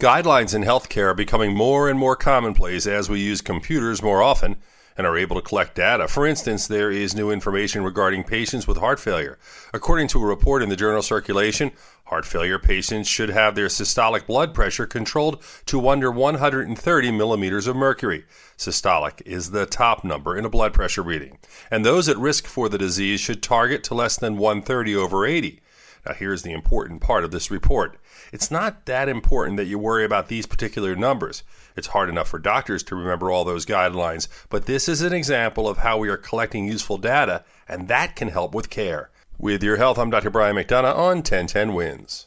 Guidelines in healthcare are becoming more and more commonplace as we use computers more often and are able to collect data. For instance, there is new information regarding patients with heart failure. According to a report in the journal Circulation, heart failure patients should have their systolic blood pressure controlled to under 130 millimeters of mercury. Systolic is the top number in a blood pressure reading, and those at risk for the disease should target to less than 130 over 80. Now, here's the important part of this report. It's not that important that you worry about these particular numbers. It's hard enough for doctors to remember all those guidelines, but this is an example of how we are collecting useful data, and that can help with care. With your health, I'm Dr. Brian McDonough on 1010 Wins.